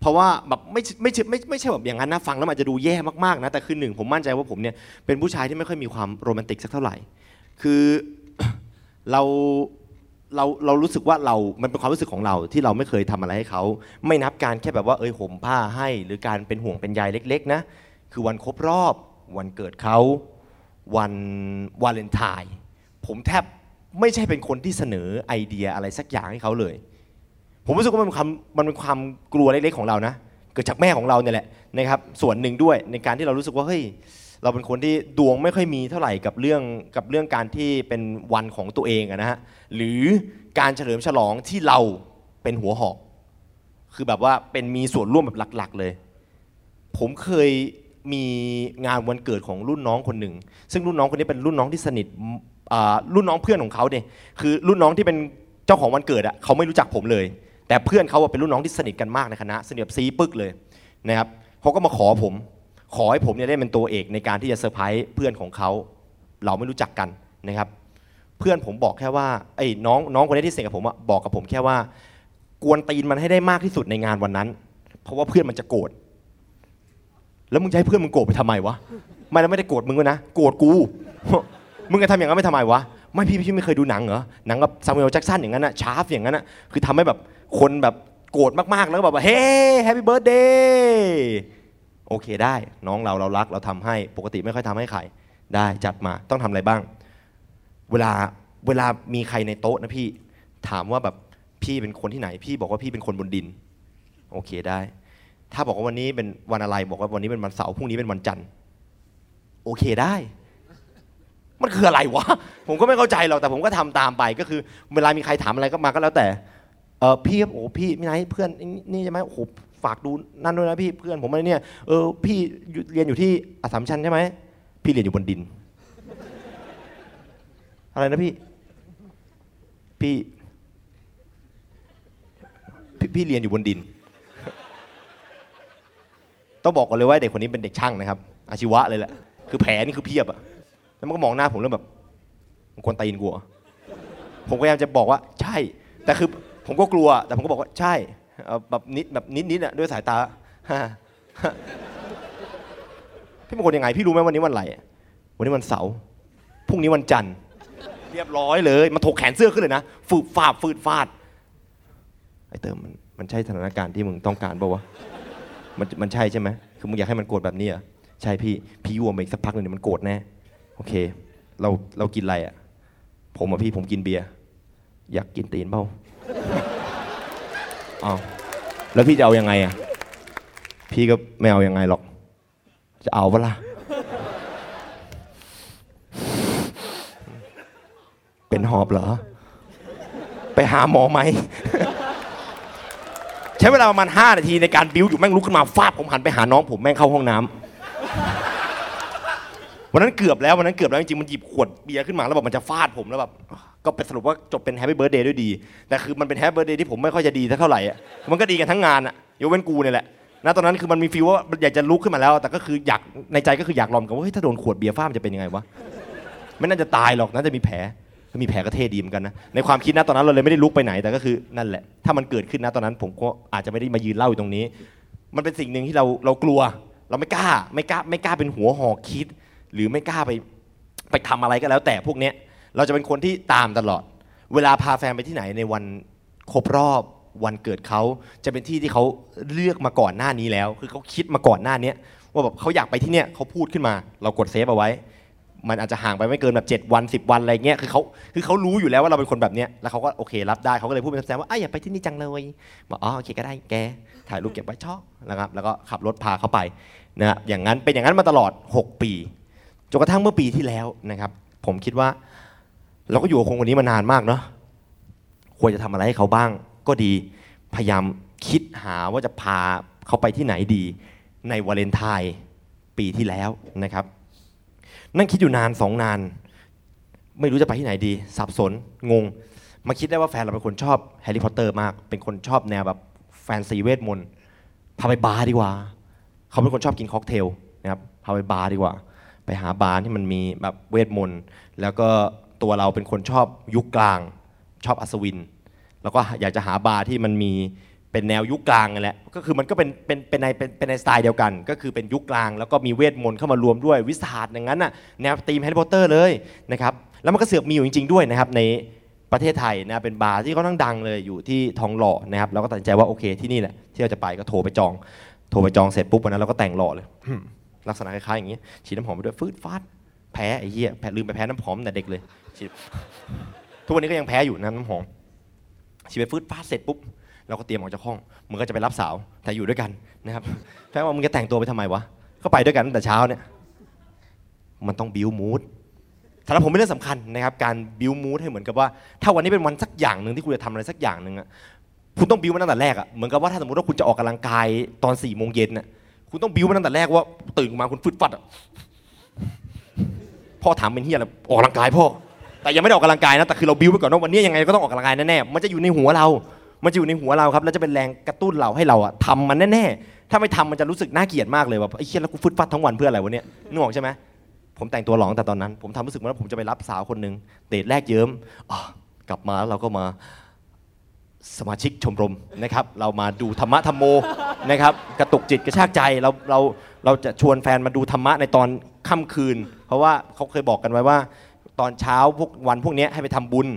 เพราะว่าแบบไม่ไม่ไม่ไม่ใช่แบบอย่างนั้นนะฟังแล้วมันอาจจะดูแย่มากๆนะแต่คือหนึ่งผมมั่นใจว่าผมเนี่ยเป็นผู้ชายที่ไม่ค่อยมีความโรแมนติกสักเท่าไหร่ คือเราเราเรารู้สึกว่าเรา มันเป็นความรู้สึกของเราที่เราไม่เคยทำอะไรให้เขา ไม่นับการแค่แบบว่าเอ้ยห่มผ้าให้ หรือการเป็นห่วงเป็นใยเล็ก ๆ นะ คือวันครบรอบ วันเกิดเขา วันวาเลนไทน์ผมแทบ ไม่ใช่เป็นคนที่เสนอไอเดียอะไรสักอย่างให้เขาเลย ผมรู้สึกว่ามันเป็นความมันเป็นความกลัวเล็กๆของเรานะเกิดจากแม่ของเราเนี่ยแหละนะครับส่วนหนึ่งด้วยในการที่เรารู้สึกว่าเฮ้ยเราเป็นคนที่ดวงไม่ค่อยมีเท่าไหร่กับเรื่องกับเรื่องการที่เป็นวันของตัวเองนะฮะหรือการเฉลิมฉลองที่เราเป็นหัวหอก คือแบบว่าเป็นมีส่วนร่วมแบบหลัก ๆ เลย ผมเคยมีงานวันเกิดของรุ่นน้องคนหนึ่ง ซึ่งรุ่นน้องคนนี้เป็นรุ่นน้องที่สนิท รุ่นน้องเพื่อนของเขาเนี่ยคือรุ่นน้องที่เป็นเจ้าของวันเกิดอะเขาไม่รู้จักผมเลย แต่เพื่อนเขาเป็นรุ่นน้องที่สนิทกันมากในคณะสนิทแบบซีปึกเลยนะครับเขาก็มาขอผม ขอให้ผมเนี่ยได้เป็นตัวเอกในการที่จะเซอร์ไพรส์เพื่อนของเขาเราไม่รู้จักกันนะครับ เพื่อนผมบอกแค่ว่าไอ้น้องน้องคนนี้ที่สนิทกับผมอะบอกกับผมแค่ว่ากวนตีนมันให้ได้มากที่สุดในงานวันนั้น เพราะว่าเพื่อนมันจะโกรธแล้วมึงจะให้เพื่อนมึงโกรธไปทำไมวะไม่แล้วไม่ได้โกรธมึงด้วยนะโกรธกู มึงจะทำอย่างนั้นไม่ทำไมวะไม่พี่พี่ไม่เคยดูหนังเหรอหนังกับซามูเอลแจ็กสันอย่างนั้นอะชาร์ฟอย่างนั้นอะคือทำให้แบบคนแบบโกรธมากๆแล้วก็แบบว่าเฮ้ happy birthday โอเคได้ น้องเราเรารักเราทำให้ปกติไม่ค่อยทำให้ใครได้จัดมาต้องทำอะไรบ้าง เวลาเวลามีใครในโต๊ะนะพี่ถามว่าแบบพี่เป็นคนที่ไหน พี่บอกว่าพี่เป็นคนบนดิน โอเคได้ ถ้าบอกว่าวันนี้เป็นวันอะไรบอกว่าวันนี้เป็นวันเสาร์พรุ่งนี้เป็นวันจันทร์โอเคได้ มันคืออะไรวะ ผมก็ไม่เข้าใจหรอกแต่ผมก็ทำตามไปก็คือ เวลามีใครถามอะไรก็มาก็แล้วแต่เออพี่ครับโอ้พี่พี่ไหนเพื่อนนี่ใช่ไหมโอ้โหฝากดูนั่นด้วยนะพี่เพื่อนผมอะไรเนี่ยเออพี่เรียนอยู่ที่อัสสัมชัญใช่ไหมพี่เรียนอยู่บนดิน อะไรนะพี่ พี่ พี่พี่เรียนอยู่บนดิน ต้องบอกก่อนเลยว่าเด็กคนนี้เป็นเด็กช่างนะครับ อาชีวะเลยแหละคือแผลนี่คือเพียบอะ แล้วมันก็มองหน้าผมแล้วแบบมันควรตีนกูเหรอผมพยายามจะบอกว่าใช่ แต่คือผมก็กลัว แต่ผมก็บอกว่าใช่เอ่อแบบนิดแบบนิดนิดๆอะด้วยสายตาพี่เป็นคนยังไง พี่รู้ไหมวันนี้วันอะไรวันนี้วันเสาร์พรุ่งนี้วันจันทร์ เรียบร้อยเลยมันถกแขนเสื้อขึ้นเลยนะฟืดฟาดฟืดฟาดไอ้เติมมันมันใช่สถานการณ์ที่มึงต้องการป่าวะมันมันใช่ใช่ไหมคือมึงอยากให้มันโกรธแบบนี้เหรอะใช่พี่พี่ยั่วมาอีกสักพักหนึ่งเดี๋ยวมันโกรธแน่ โอเค เราเรากินอะไรอะ ผมอะพี่ผมกินเบียร์อยากกินตีนเปล่าอ้าวแล้วพี่จะเอายังไงอะ พี่ก็ไม่เอายังไงหรอก จะเอาปะล่ะเป็นหอบเหรอ ไปหาหมอไหม ใช้เวลาประมาณ5นาทีในการบิ้วอยู่แม่งลุกขึ้นมาฟาดผมหันไปหาน้องผมแม่งเข้าห้องน้ำ วันนั้นเกือบแล้ววันนั้นเกือบแล้วจริงๆมันหยิบขวดเบียร์ขึ้นมาแล้วแบบมันจะฟาดผมแล้วแบบก็เป็นสรุปว่าจบเป็น happy birthday ด้วยดีแต่คือมันเป็น happy birthday ที่ผมไม่ค่อยจะดีสักเท่าไหร่อะมันก็ดีกันทั้งงานอะยกเว้นกูเนี่ยแหละณตอนนั้นคือมันมี feel ว่าอยากจะลุกขึ้นมาแล้ว แต่ก็คืออยากในใจก็คืออยากลองกันว่าเฮ้ยถ้าโดนขวดเบียร์ฟาดมันจะเป็นยังไงวะไม่น่าจะตายหรอกน่าจะมีแผลมีแผลก็เท่ดีเหมือนกันนะในความคิดนะตอนนั้นเราเลยไม่ได้ลุกไปไหนแต่ก็คือนั่นแหละ ถ้ามันเกิดขึ้นนะตอนนั้น ผมก็อาจจะไม่ได้มายืนเล่าอยู่ตรงนี้ มันเป็นสิ่งหนึ่งที่เราเรากลัว เราไม่กล้าไม่กล้าไม่กล้าเป็นหัวหอกคิด หรือไม่กล้าไปไปทำอะไรก็แล้ว แต่พวกเนี้ยเราจะเป็นคนที่ตามตลอด เวลาพาแฟนไปที่ไหนในวันครบรอบวันเกิดเขาจะเป็นที่ที่เขาเลือกมาก่อนหน้านี้แล้ว คือเขาคิดมาก่อนหน้านี้ว่าแบบเขาอยากไปที่เนี้ยเขาพูดขึ้นมา เรากดเซฟเอาไว้ มันอาจจะห่างไปไม่เกินแบบ7วัน 10 วันอะไรเงี้ยคือเขาคือเขารู้อยู่แล้วว่าเราเป็นคนแบบเนี้ยแล้วเขาก็โอเครับได้เขาก็เลยพูดเป็นแซมว่าอ้อยากไปที่นี่จังเลยบอกอ๋อโอเคก็ได้แกถ่ายรูปเก็บไว้ชอบนะครับแล้วก็ขับรถพาเขาไปนะฮะอย่างนั้นเป็นอย่างนั้นมาตลอด 6 ปี จนกระทั่งเมื่อปีที่แล้วนะครับ ผมคิดว่า เราก็อยู่กับคนคนนี้มานานมากเนาะควรจะทำอะไรให้เขาบ้าง ก็ดีพยายามคิดหาว่าจะพาเขาไปที่ไหนดีในวาเลนไทน์ปีที่แล้วนะครับ นั่งคิดอยู่นานสองนาน ไม่รู้จะไปที่ไหนดี สับสนงง มาคิดได้ว่าแฟนเราเป็นคนชอบแฮร์รี่พอตเตอร์มาก เป็นคนชอบแนวแบบแฟนซีเวทมนต์พาไปบาร์ดีกว่า เขาเป็นคนชอบกินค็อกเทลนะครับพาไปบาร์ดีกว่า ไปหาบาร์ที่มันมีแบบเวทมนต์แล้วก็ตัวเราเป็นคนชอบยุคกลาง ชอบอัศวิน แล้วก็อยากจะหาบาร์ที่มันมีเป็นแนวยุคกลางนั่นแหละก็คือมันก็เป็นเป็นเป็นในเป็นเป็นในสไตล์เดียวกัน ก็คือเป็นยุคกลาง แล้วก็มีเวทมนต์เข้ามารวมด้วย wizard อย่างนั้นน่ะแนวธีมแฮร์รี่พอตเตอร์เลยนะครับแล้วมันก็เสือกมีอยู่จริง ๆด้วยนะครับในประเทศไทยนะเป็นบาร์ที่เขาตั้งดังเลยอยู่ที่ทองหล่อนะครับเราก็ตัดใจว่าโอเคที่นี่แหละที่เราจะไปก็โทรไปจอง โทรไปจองเสร็จปุ๊บวันนั้นเราก็แต่งหล่อเลย ลักษณะคล้ายๆอย่างนี้ฉีดน้ำหอมไปด้วยฟืดฟาดแพ้ไอ้เหี้ยแพ้ลืมไปแพ้น้ำหอมแต่เด็กเลยฉีดทุกวันนี้ก็ยังแพ้อยู่นะน้ำหอมฉีดไปฟืดฟาดเสร็จปุ๊บเราก็เตรียมออกจากห้องมึงก็จะไปรับสาวแต่อยู่ด้วยกันนะครับแฟนว่ามึงจะแต่งตัวไปทำไมวะก็ไปด้วยกันตั้งแต่เช้าเนี่ยมันต้องบิวมูดสำหรับผมเป็นเรื่องสำคัญนะครับการบิวมูดให้เหมือนกับว่า ถ้าวันนี้เป็นวันสักอย่างหนึ่งที่คุณจะทำอะไรสักอย่างหนึ่งอะคุณต้องบิวมันตั้งแต่แรกอะเหมือนกับว่าถ้าสมมติว่าคุณจะออกกำลังกายตอนสี่โมงเย็นน่ะ คุณต้องบิ้วมันตั้งแต่แรกว่า ตื่นมาคุณฟึดฟัดอะพ่อถามเป็นเฮียอะไรออกกำลังกายพ่อแต่ยังไม่ได้ออกกำลังกายนะแต่คือเราบิ้วไปก่อนว่าวันนี้ยังไงก็ต้องออกกำลังกายแน่ๆมันจะอยู่ในหัวเรา มันจะอยู่ในหัวเราครับแล้วจะเป็นแรงกระตุ้นเราให้เราอะทำมันแน่ๆถ้าไม่ทำมันจะรู้สึกน่าเกลียดมากเลยแบบไอ้เฮียแล้วกูฟึดฟัดทั้งวันเพื่ออะไรวะเนี่ยนึกออกใช่ไหมผมแต่งตัวหลองแต่ตอนนั้น ผมทำรู้สึกว่าผมจะไปรับสาวคนหนึ่งเดทแรกเยิ้มกลับมาแล้วเราก็มาสมาชิกชมรมนะครับ เรามาดูธรรมะธรรมโม นะครับกระตุกจิตกระชากใจเราเราเราจะชวนแฟนมาดูธรรมะในตอนค่ำคืน เพราะว่าเขาเคยบอกกันไว้ว่า ตอนเช้าพวกวันพวกเนี้ยให้ไปทำบุญ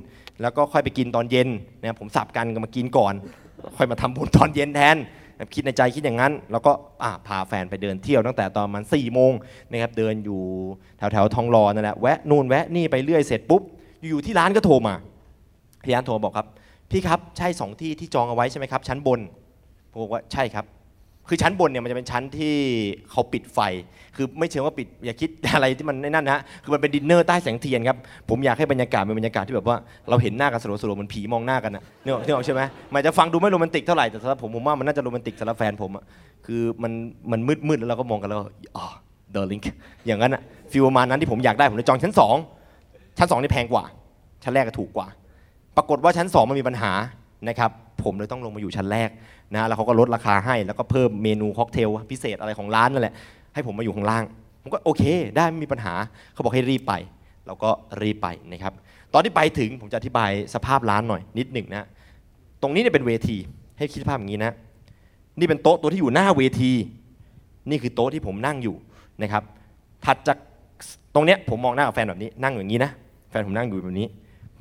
แล้วก็ค่อยไปกินตอนเย็นนะครับผมสับกันก็มากินก่อน ค่อยมาทำบุญตอนเย็นแทนคิดในใจคิดอย่างนั้น แล้วก็พาแฟนไปเดินเที่ยวตั้งแต่ตอนมัน4ี่โมงนะครับเดินอยู่แถวแถวทองหล่อนั่นแหละแวะนู่นแวะนี่ไปเรื่อยเสร็จปุ๊บอยู่ที่ร้านก็โทรมาพี่ร้านโทรมาบอกครับ พี่ครับใช่สองที่ที่จองเอาไว้ใช่ไหมครับ ชั้นบน ผมบอกว่าใช่ครับ คือชั้นบนเนี่ยมันจะเป็นชั้นที่เขาปิดไฟ คือไม่เชิงว่าปิดอย่าคิดอะไรที่มันนั่นนะฮะคือมันเป็นดินเนอร์ใต้แสงเทียนครับผมอยากให้บรรยากาศเป็นบรรยากาศที่แบบว่าเราเห็นหน้ากันสลัวๆเหมือนผีมองหน้ากันนะเนี่ยนึกออกใช่ไหมมันจะฟังดูไม่โรแมนติกเท่าไหร่แต่สำหรับผมผมว่ามันน่าจะโรแมนติกสำหรับแฟนผมอะคือมันมันมืดๆแล้วเราก็มองกันแล้วอ๋อdarling อย่างนั้นอะ feel ประมาณนั้นที่ผมอยากได้ผมเลยจองชั้นสองชั้นสองนี่แพงกว่า ชั้นแรกก็ถูกกว่า ปรากฏว่าชั้น 2 มันมีปัญหา นะครับผมเลยต้องลงมาอยู่ชั้นแรกนะแล้วเขาก็ลดราคาให้แล้วก็เพิ่มเมนูค็อกเทลพิเศษอะไรของร้านนั่นแหละให้ผมมาอยู่ข้างล่าง ผมก็โอเค ได้ไม่มีปัญหาเขาบอกให้รีบไป เราก็รีบไปนะครับตอนที่ไปถึงผมจะอธิบายสภาพร้านหน่อยนิดหนึ่งนะตรงนี้เนี่ยเป็นเวทีให้คิดภาพอย่างนี้นะนี่เป็นโต๊ะตัวที่อยู่หน้าเวที นี่คือโต๊ะที่ผมนั่งอยู่นะครับถัดจากตรงเนี้ยผมมองหน้ากับแฟนแบบนี้นั่งอย่างนี้นะแฟนผมนั่งอยู่แบบนี้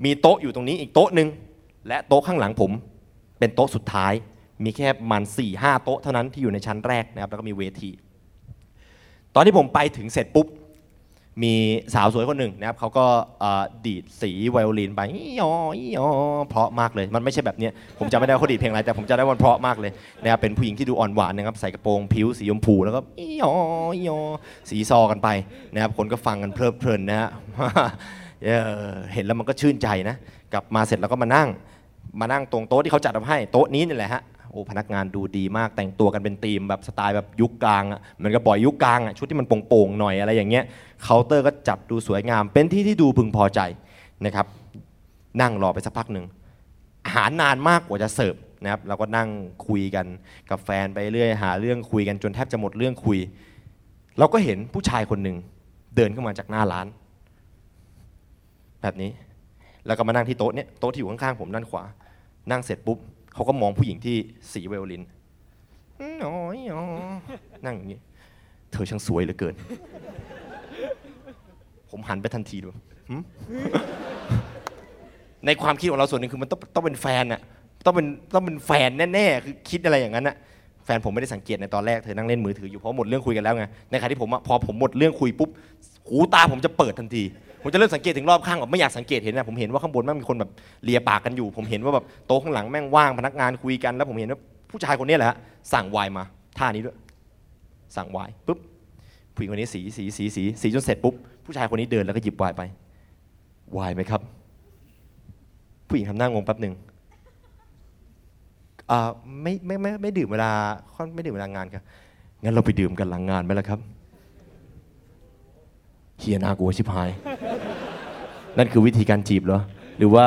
มีโต๊ะอยู่ตรงนี้อีกโต๊ะหนึ่ง และโต๊ะข้างหลังผมเป็นโต๊ะสุดท้าย มีแค่ประมัน4ี่ห้าโต๊ะเท่านั้นที่อยู่ในชั้นแรกนะครับ แล้วก็มีเวที ตอนที่ผมไปถึงเสร็จปุ๊บ มีสาวสวยคนหนึ่งนะครับเขาก็ดีดสีไวโอลินไปอียออียอเพราะมากเลย มันไม่ใช่แบบนี้ผมจำไม่ได้ว่าเขาดีดเพลงอะไร แต่ผมจำได้ว่ามันเพราะมากเลยนะครับเป็นผู้หญิงที่ดูอ่อนหวานนะครับ ใส่กระโปรงผิวสีชมพูแล้วก็อียออียอสีซอกันไปนะครับคนก็ฟังกันเพลิดเพลินนะฮะเออเห็นแล้วมันก็ชื่นใจนะ กลับมาเสร็จแล้วก็มานั่ง มานั่งตรงโต๊ะที่เขาจัดเอาให้โต๊ะนี้นี่แหละฮะโอ้พนักงานดูดีมากแต่งตัวกันเป็นธีมแบบสไตล์แบบยุคกลางอะเหมือนกับปล่อยยุคกลางอะชุดที่มันโป่งๆหน่อยอะไรอย่างเงี้ยเคาน์เตอร์ก็จัดดูสวยงาม เป็นที่ที่ดูพึงพอใจนะครับ นั่งรอไปสักพักหนึ่งอาหารนานมากกว่าจะเสิร์ฟนะครับเราก็นั่งคุยกันกับแฟนไปเรื่อยหาเรื่องคุยกันจนแทบจะหมดเรื่องคุย เราก็เห็นผู้ชายคนหนึ่งเดินเข้ามาจากหน้าร้าน แบบนี้ แล้วก็มานั่งที่โต๊ะเนี่ยโต๊ะที่อยู่ข้างๆผมด้านขวา นั่งเสร็จปุ๊บเขาก็มองผู้หญิงที่สีไวโอลินน้อยนั่งอย่างนี้ เธอช่างสวยเหลือเกิน ผมหันไปทันทีดูในความคิดของเราส่วนหนึ่งคือมันต้องต้องเป็นแฟนน่ะต้องเป็นต้องเป็นแฟนแน่ๆคือคิดอะไรอย่างนั้นน่ะแฟนผมไม่ได้สังเกตในตอนแรกเธอนั่งเล่นมือถืออยู่เพราะหมดเรื่องคุยกันแล้วไงในขณะที่ผมอะพอผมหมดเรื่องคุยปุ๊บหูตาผมจะเปิดทันที ผมจะเริ่มสังเกตถึงรอบข้างแบบไม่อยากสังเกตเห็นนะผมเห็นว่าข้างบนแม่งมีคนแบบเลียปากกันอยู่ ผมเห็นว่าแบบโต๊ะข้างหลังแม่งว่างพนักงานคุยกันแล้วผมเห็นว่าผู้ชายคนนี้แหละฮะสั่งไวน์มาท่านี้ด้วยสั่งไวน์ปุ๊บผู้หญิงคนนี้สีสีสีสีสีจนเสร็จปุ๊บผู้ชายคนนี้เดินแล้วก็หยิบไวน์ไปไวน์ไหมครับ ผู้หญิงทำหน้างงแป๊บหนึ่งอ่าไม่ไม่ไม่ไม่ดื่มเวลาค่อนไม่ดื่มเวลางานครับงั้นเราไปดื่มกันหลังงานไหมล่ะครับ เฮียน่ากลัวชิบหาย นั่นคือวิธีการจีบเหรอหรือว่า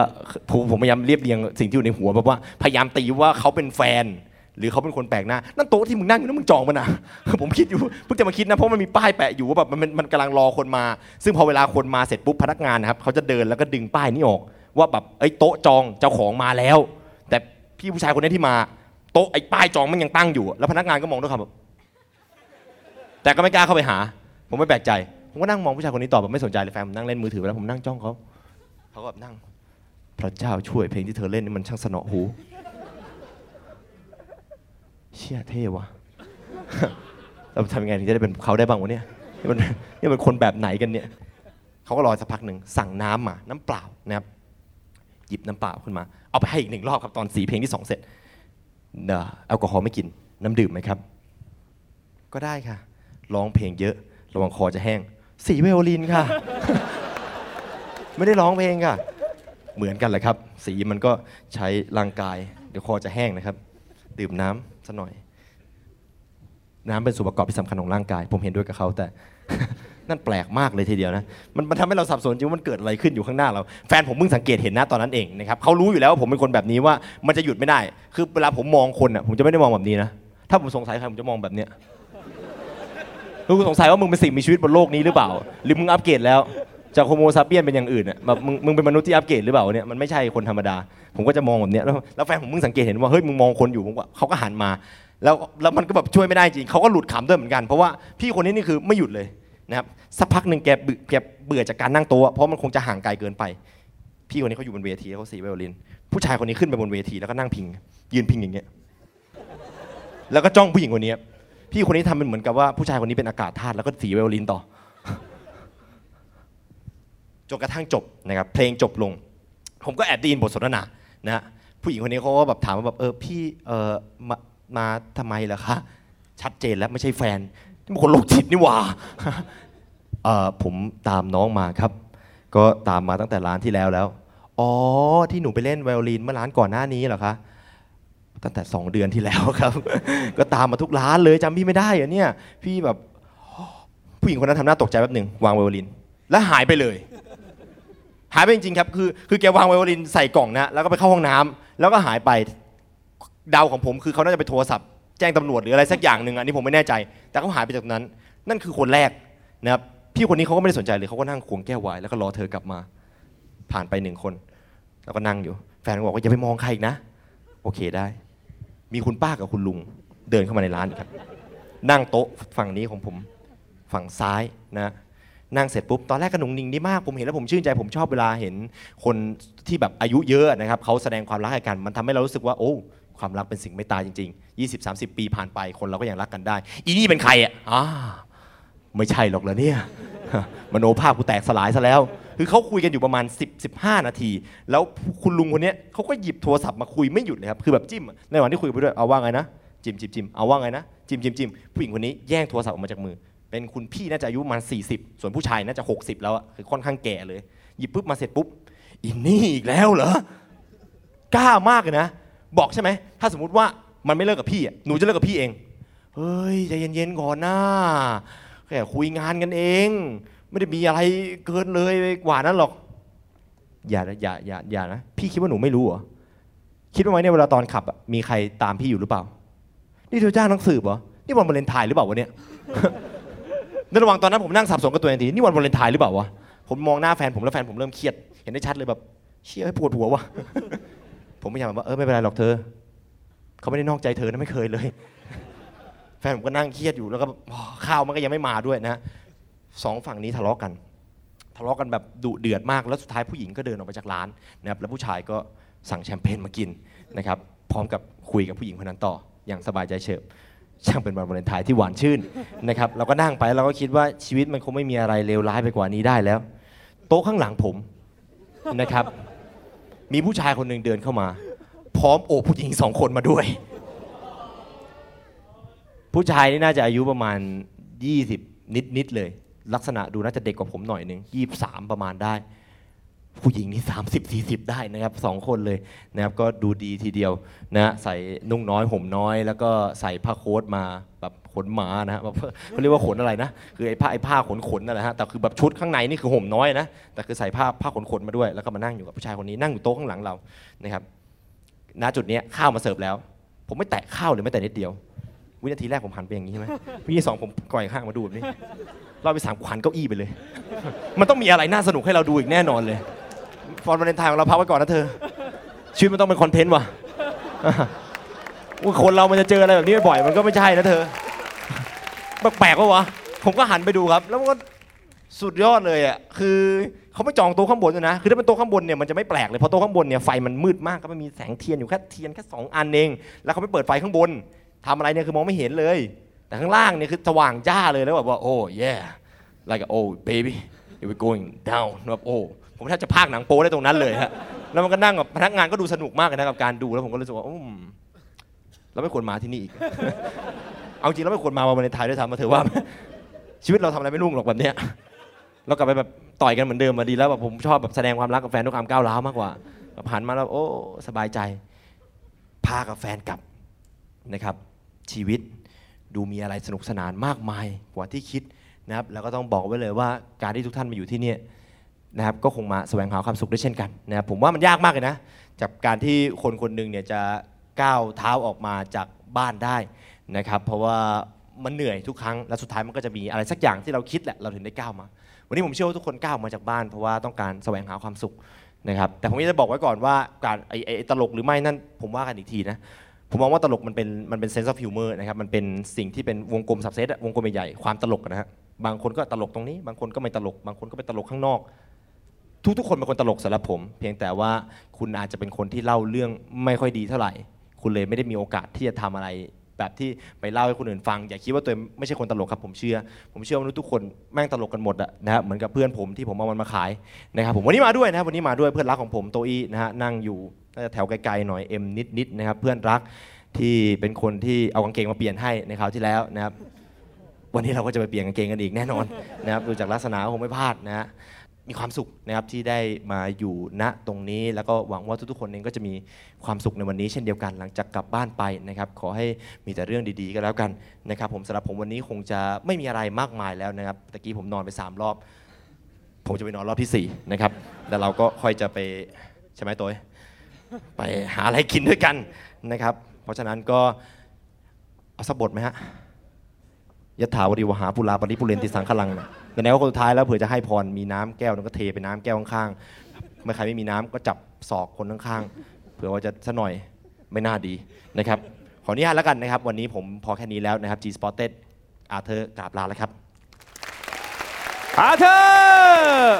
ผมผมพยายามเรียบเรียงสิ่งที่อยู่ในหัวแบบว่าพยายามตีว่าเขาเป็นแฟน หรือเขาเป็นคนแปลกหน้า นั่นโต๊ะที่มึงนั่งอยู่นั่นมึงจองมันนะผมคิดอยู่เพิ่งจะมาคิดนะเพราะมันมีป้ายแปะอยู่ว่าแบบมันมันมันกำลังรอคนมา ซึ่งพอเวลาคนมาเสร็จปุ๊บพนักงานนะครับเขาจะเดินแล้วก็ดึงป้ายนี้ออก ว่าแบบเอ้โต๊ะจองเจ้าของมาแล้ว แต่พี่ผู้ชายคนนี้ที่มาโต๊ะไอ้ป้ายจองมันยังตั้งอยู่ แล้วพนักงานก็มองด้วยครับแบบแต่ก็ไม่กล้าเข้าไปหา ผมไม่แปลกใจ ผมก็นั่งมองผู้ชายคนนี้ต่อแบบไม่สนใจเลยแฟนผมนั่งเล่นมือถือไปแล้วผมนั่งจ้องเขาเขาก็แบบนั่ง พระเจ้าช่วยเพลงที่เธอเล่นนี่มันช่างสนอหู เชี่ยเท่วะเราทำยังไงถึงจะได้เป็นเขาได้บ้างวะเนี่ยนี่มันนี่มันคนแบบไหนกันเนี่ยเขาก็รอสักพักหนึ่งสั่งน้ำมาน้ำเปล่านะครับหยิบน้ำเปล่าขึ้นมา เอาไปให้อีกหนึ่งรอบครับตอนสีเพลงที่สองเสร็จเอ่อแอลกอฮอล์ไม่กินน้ำดื่มไหมครับ ก็ได้ค่ะร้องเพลงเยอะ ระวังคอจะแห้ง สีไวโอลินค่ะ ไม่ได้ร้องเพลงค่ะ เหมือนกันแหละครับ สีมันก็ใช้ร่างกาย เดี๋ยวคอจะแห้งนะครับ ดื่มน้ำสักหน่อย น้ำเป็นส่วนประกอบที่สำคัญของร่างกาย ผมเห็นด้วยกับเขาแต่นั่นแปลกมากเลยทีเดียวนะ มันมันทำให้เราสับสนจริงว่ามันเกิดอะไรขึ้นอยู่ข้างหน้าเรา แฟนผมเพิ่งสังเกตเห็นนะตอนนั้นเองนะครับเขารู้อยู่แล้วว่าผมเป็นคนแบบนี้ว่ามันจะหยุดไม่ได้ คือเวลาผมมองคนอะผมจะไม่ได้มองแบบนี้นะ ถ้าผมสงสัยใครผมจะมองแบบเนี้ย คือกูสงสัยว่ามึงเป็นสิ่งมีชีวิตบนโลกนี้หรือเปล่า หรือมึงอัปเกรดแล้ว จากโฮโมซาเปียนเป็นอย่างอื่นอะแบบมึงมึงเป็นมนุษย์ที่อัปเกรดหรือเปล่าเนี่ยมันไม่ใช่คนธรรมดา ผมก็จะมองแบบเนี้ยแล้วแล้วแฟนผมเพิ่งสังเกตเห็นว่าเฮ้ยมึงมองคนอยู่ผมก็เขาก็หันมา แล้วแล้วมันก็แบบช่วยไม่ได้จริงเขาก็หลุดขำด้วยเหมือนกันเพราะว่าพี่คนนี้นี่คือไม่หยุดเลยนะครับสักพักหนึ่งแกเบื่อแกเบื่อจากการนั่งโต๊ะเพราะมันคงจะห่างไกลเกินไป พี่คนนี้เขาอยู่บนเวทีเขาสีไวโอลิน ผู้ชายคนนี้ขึ้นไปบนเวทีแล้วก็นั่งพิง ยืนพิงอย่างเงี้ยแล้วก็จ้องผู้หญิงคนนี้ พี่คนนี้ทำเป็นเหมือนกับว่าผู้ชายคนนี้เป็นอากาศธาตุแล้วก็สีไวโอลินต่อจนกระทั่งจบนะครับเพลงจบลง ผมก็แอบได้ยินบทสนทนานะผู้หญิงคนนี้เขาก็แบบถามว่าแบบเออพี่เออมามาทำไมเหรอคะชัดเจนแล้วไม่ใช่แฟนนี่มันคนโรคจิตนี่หว่าเออผมตามน้องมาครับ ก็ตามมาตั้งแต่ร้านที่แล้วแล้วอ๋อที่หนูไปเล่นไวโอลินเมื่อร้านก่อนหน้านี้เหรอคะ ตั้งแต่ 2 เดือนที่แล้วครับ ก็ตามมาทุกร้านเลยจำพี่ไม่ได้เหรอเนี่ย พี่แบบผู้หญิงคนนั้นทำหน้าตกใจแป๊บหนึ่งวางไวโอลิน แล้วหายไปเลย หายไปจริงๆครับ คือคือแกวางไวโอลินใส่กล่องนะแล้วก็ไปเข้าห้องน้ำแล้วก็หายไปเดาของผมคือเขาน่าจะไปโทรศัพท์แจ้งตำรวจหรืออะไรสักอย่างหนึ่งอันนี้ผมไม่แน่ใจ แต่เขาหายไปจากนั้น นั่นคือคนแรกนะครับพี่คนนี้เขาก็ไม่ได้สนใจเลยเขาก็นั่งควงแก้วไวน์แล้วก็รอเธอกลับมา ผ่านไปหนึ่งคน แล้วก็นั่งอยู่ แฟนก็บอกว่าอย่าไปมองใครอีกนะ โอเคได้ มีคุณป้ากับคุณลุงเดินเข้ามาในร้านครับ นั่งโต๊ะฝั่งนี้ของผมฝั่งซ้ายนะนั่งเสร็จปุ๊บ ตอนแรกกระหนุ่งนิ่งดีมาก ผมเห็นแล้วผมชื่นใจ ผมชอบเวลาเห็นคนที่แบบอายุเยอะนะครับเขาแสดงความรักให้กัน มันทำให้เรารู้สึกว่า โอ้ ความรักเป็นสิ่งไม่ตายจริง ๆ 20-30 ปีผ่านไปคนเราก็ยังรักกันได้ อีนี่เป็นใครอะอ่า ไม่ใช่หรอกเหรอเนี่ยมโนภาพกูแตกสลายซะแล้ว คือเขาคุยกันอยู่ประมาณ 10 15 นาที แล้วคุณลุงคนนี้เขาก็หยิบโทรศัพท์มาคุยไม่หยุดเลยครับ คือแบบจิ้ม ในระหว่างที่คุยไปด้วย เอาว่าไงนะ จิ้มจิ้มจิ้มเอาว่าไงนะ จิ้มจิ้มจิ้มผู้หญิงคนนี้แย่งโทรศัพท์ออกมาจากมือ เป็นคุณพี่น่าจะอายุประมาณ40 ส่วนผู้ชายน่าจะ 60 แล้วอะคือค่อนข้างแก่เลย หยิบปุ๊บมาเสร็จปุ๊บ อินนี่อีกแล้วเหรอ กล้ามากเลยนะ บอกใช่ไหม ถ้าสมมติว่ามันไม่เลิกกับพี่หนูจะเลิกกับพี่เอง เฮ้ยใจเย็นๆก่อนนะ แค่คุยงานกันเอง ไม่ได้มีอะไรเกินเลยไปกว่านั้นหรอก อย่านะอย่าอย่าอย่านะ พี่คิดว่าหนูไม่รู้เหรอ คิดว่าไหมเนี่ยเวลาตอนขับมีใครตามพี่อยู่หรือเปล่า นี่เธอจ้างนักสืบเหรอ นี่วันวาเลนไทน์หรือเปล่าวะเนี่ยในระหว่างตอนนั้นผมนั่งสับสนกับตัวเองทีนี่วันวาเลนไทน์หรือเปล่าวะ ผมมองหน้าแฟนผมแล้วแฟนผมเริ่มเครียด เห็นได้ชัดเลยแบบ เชี่ยให้ปวดหัววะผมพยายามแบบว่าเออไม่เป็นไรหรอกเธอ เขาไม่ได้นอกใจเธอนะไม่เคยเลย แฟนผมก็นั่งเครียดอยู่แล้วก็ข้าวมันก็ยังไม่มาด้วยนะสองฝั่งนี้ทะเลาะกัน ทะเลาะกันแบบดุเดือดมากแล้วสุดท้ายผู้หญิงก็เดินออกไปจากร้านนะครับแล้วผู้ชายก็สั่งแชมเปญมากินนะครับพร้อมกับคุยกับผู้หญิงคนนั้นต่ออย่างสบายใจเฉิบช่างเป็นวันวาเลนไทน์ที่หวานชื่นนะครับเราก็นั่งไปเราก็คิดว่าชีวิตมันคงไม่มีอะไรเลวร้ายไปกว่านี้ได้แล้ว โต๊ะข้างหลังผมนะครับ มีผู้ชายคนหนึ่งเดินเข้ามา พร้อมโอบผู้หญิงสองคนมาด้วย ผู้ชายนี่น่าจะอายุประมาณ 20 นิดๆเลย ลักษณะดูน่าจะเด็กกว่าผมหน่อยหนึ่ง23 ประมาณได้ ผู้หญิงนี่ 30 40 ได้นะครับสองคนเลยนะครับก็ดูดีทีเดียวนะใส่นุ่งน้อยห่มน้อย แล้วก็ใส่ผ้าโค้ทมาแบบขนหมานะฮะแบบเขาเรียกว่าขนอะไรนะ คือไอ้ผ้าไอ้ผ้าขนขนนั่นแหละฮะแต่คือแบบชุดข้างในนี่คือห่มน้อยนะแต่คือใส่ผ้าผ้าขนขนมาด้วย แล้วก็มานั่งอยู่กับผู้ชายคนนี้นั่งอยู่โต๊ะข้างหลังเรานะครับณจุดนี้ข้าวมาเสิร์ฟแล้ว ผมไม่แตะข้าวเลยไม่แต่นิดเดียว วินาทีแรกผมหันไปอย่างนี้ใช่ไหมวินาทีสองผมก่อยข้างมาดูแบบนี้รอบที่สามกูหันเก้าอี้ไปเลย มันต้องมีอะไรน่าสนุกให้เราดูอีกแน่นอนเลย วันวาเลนไทน์ของเราพักไว้ก่อนนะเธอ ชีวิตมันต้องเป็นคอนเทนต์ว่ะคนเรามันจะเจออะไรแบบนี้บ่อยมันก็ไม่ใช่นะเธอ แปลกๆปะวะ ผมก็หันไปดูครับ แล้วมันก็สุดยอดเลยอะ คือเขาไม่จองโต๊ะข้างบนด้วยนะ คือถ้าเป็นโต๊ะข้างบนเนี่ยมันจะไม่แปลกเลย เพราะโต๊ะข้างบนเนี่ยไฟมันมืดมากก็มันมีแสงเทียนอยู่แค่เทียนแค่สองอันเอง แล้วเขาไม่เปิดไฟข้างบน ทำอะไรเนี่ยคือมองไม่เห็นเลย แต่ข้างล่างเนี่ยคือสว่างจ้าเลยแล้วแบบว่าโอ้ yeah like oh baby we're going down แบบโอ้ผมแทบจะพากหนังโป๊ได้ตรงนั้นเลยฮะแล้วมันก็นั่งกับพนักงานก็ดูสนุกมากนะกับการดูแล้วผมก็รู้สึกว่าอืมเราไม่ควรมาที่นี่อีก เอาจริงเราไม่ควรมาวันวาเลนไทน์ด้วยซ้ำมาเถอะว่า ชีวิตเราทำอะไรไม่รุ่งหรอกแบบเนี้ยเรากลับไปแบบต่อยกันเหมือนเดิมมาดีแล้วแบบผมชอบแบบแสดงความรักกับแฟนด้วยความก้าวร้าวมากกว่าแบบหันมาแล้วโอ้สบายใจ พากับแฟนกลับนะครับ ชีวิต ดูมีอะไรสนุกสนานมากมายกว่าที่คิดนะครับแล้วก็ต้องบอกไว้เลยว่าการที่ทุกท่านมาอยู่ที่นี่นะครับก็คงมาแสวงหาความสุขได้เช่นกันนะครับผมว่ามันยากมากเลยนะจากการที่คนคนหนึ่งเนี่ยจะก้าวเท้าออกมาจากบ้านได้นะครับเพราะว่ามันเหนื่อยทุกครั้งและสุดท้ายมันก็จะมีอะไรสักอย่างที่เราคิดแหละเราถึงได้ก้าวมา วันนี้ผมเชื่อว่าทุกคนก้าวมาจากบ้านเพราะว่าต้องการแสวงหาความสุขนะครับแต่ผมอยากจะบอกไว้ก่อนว่าการไอ้ตลกหรือไม่นั่นผมว่ากันอีกทีนะ ผมมองว่าตลกมันเป็นมันเป็น sense of humor นะครับมันเป็นสิ่งที่เป็นวงกลม subset อะวงกลมใหญ่ๆความตลกนะฮะบางคนก็ตลกตรงนี้ บางคนก็ไม่ตลก บางคนก็ไปตลกข้างนอก ทุกๆคนเป็นคนตลกสำหรับผม เพียงแต่ว่าคุณอาจจะเป็นคนที่เล่าเรื่องไม่ค่อยดีเท่าไหร่ คุณเลยไม่ได้มีโอกาสที่จะทำอะไร แบบที่ไปเล่าให้คนอื่นฟัง อย่าคิดว่าตัวเองไม่ใช่คนตลกครับผมเชื่อ ผมเชื่อว่ามนุษย์ทุกคนแม่งตลกกันหมดอะนะฮะเหมือนกับเพื่อนผมที่ผมเอามันมาขายนะครับผมวันนี้มาด้วยนะครับวันนี้มาด้วยเพื่อนรักของผมโตอี้นะฮะนั่งอยู่น่าจะแถวไกลๆหน่อยเอ็มนิดๆนะครับเพื่อนรักที่เป็นคนที่เอากางเกงมาเปลี่ยนให้ในคราวที่แล้วนะครับวันนี้เราก็จะไปเปลี่ยนกางเกงกันอีกแน่นอนนะครับดูจากลักษณะคงไม่พลาดนะฮะ มีความสุขนะครับที่ได้มาอยู่ณตรงนี้ แล้วก็หวังว่าทุกๆคนเองก็จะมีความสุขในวันนี้ เช่นเดียวกันหลังจากกลับบ้านไปนะครับ ขอให้มีแต่เรื่องดีๆก็แล้วกันนะครับ ผมสำหรับผมวันนี้คงจะไม่มีอะไรมากมายแล้วนะครับตะกี้ผมนอนไปสามรอบ ผมจะไปนอนรอบที่สี่นะครับแล้วเราก็ค่อยจะไปใช่ไหมตัวไปหาอะไรกินด้วยกันนะครับ เพราะฉะนั้นก็เอาสักบทไหมฮะยะถาวริวหาปุราปริปุเรนติสังขลังเนี่ย แต่แนวคนสุดท้ายแล้วเผื่อจะให้พรมีน้ำแก้วนก็เทไปน้ำแก้วข้างๆไม่ใครไม่มีน้ำก็จับศอกคนข้างๆเผื่อว่าจะสักหน่อยไม่น่าดีนะครับขออนุญาตแล้วกันนะครับ วันนี้ผมพอแค่นี้แล้วนะครับ G Spotted อาเธอร์กราบลาแล้วครับอาเธอร์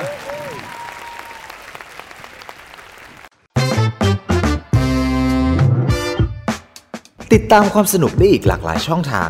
ติดตามความสนุกได้อีกหลากหลายช่องทาง